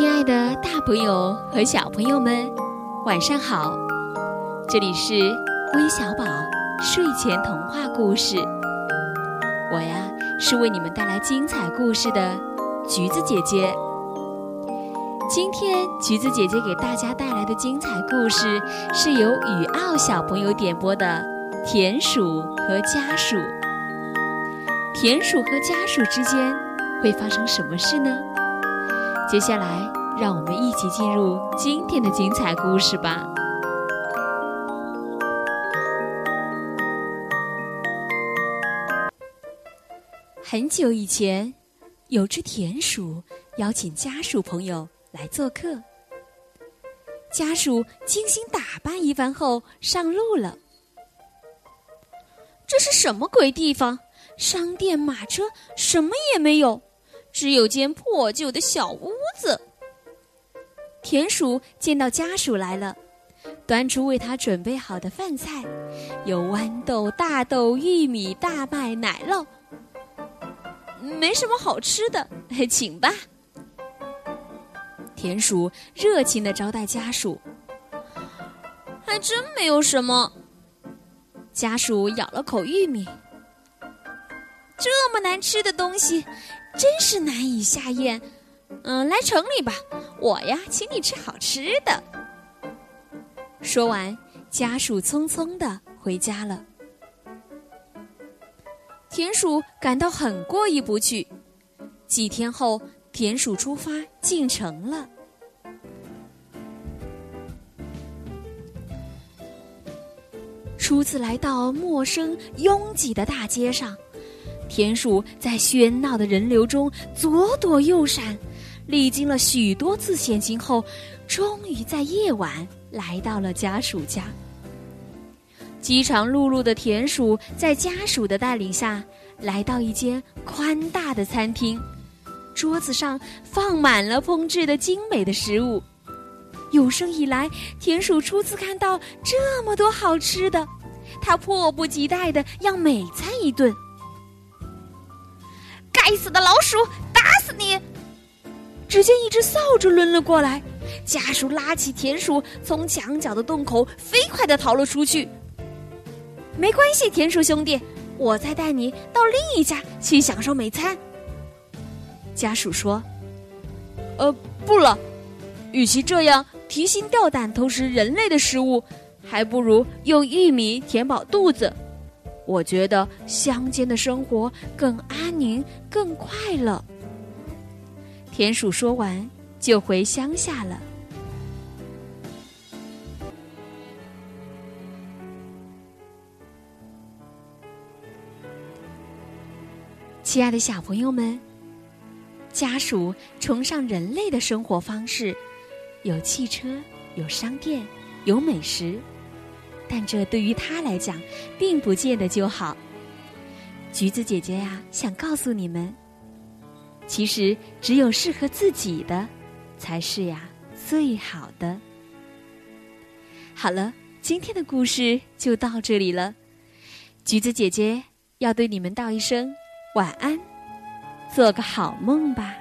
亲爱的大朋友和小朋友们，晚上好！这里是微小宝睡前童话故事，我呀是为你们带来精彩故事的橘子姐姐。今天橘子姐姐给大家带来的精彩故事是由雨奥小朋友点播的《田鼠和家鼠》。田鼠和家鼠之间会发生什么事呢？接下来，让我们一起进入今天的精彩故事吧。很久以前，有只田鼠邀请家鼠朋友来做客。家鼠精心打扮一番后上路了。这是什么鬼地方？商店、马车，什么也没有。只有间破旧的小屋子。田鼠见到家属来了，端出为他准备好的饭菜，有豌豆、大豆、玉米、大麦、奶酪。没什么好吃的，请吧。田鼠热情的招待家属。还真没有什么。家属咬了口玉米。这么难吃的东西。真是难以下咽，嗯，来城里吧，我呀，请你吃好吃的。说完，家鼠匆匆的回家了。田鼠感到很过意不去。几天后，田鼠出发进城了。初次来到陌生拥挤的大街上。田鼠在喧闹的人流中左躲右闪，历经了许多次险情后，终于在夜晚来到了家鼠家。饥肠辘辘的田鼠在家属的带领下，来到一间宽大的餐厅，桌子上放满了烹制的精美的食物。有生以来，田鼠初次看到这么多好吃的，它迫不及待的要美餐一顿。该死的老鼠，打死你！只见一只扫帚抡了过来，家鼠拉起田鼠，从墙角的洞口飞快的逃了出去。没关系，田鼠兄弟，我再带你到另一家去享受美餐。家鼠说：“呃，不了，与其这样提心吊胆偷食人类的食物，还不如用玉米填饱肚子。”我觉得乡间的生活更安宁、更快乐。田鼠说完，就回乡下了。亲爱的小朋友们，家鼠崇尚人类的生活方式，有汽车，有商店，有美食。但这对于他来讲，并不见得就好。橘子姐姐呀，想告诉你们，其实只有适合自己的，才是呀最好的。好了，今天的故事就到这里了。橘子姐姐要对你们道一声晚安，做个好梦吧。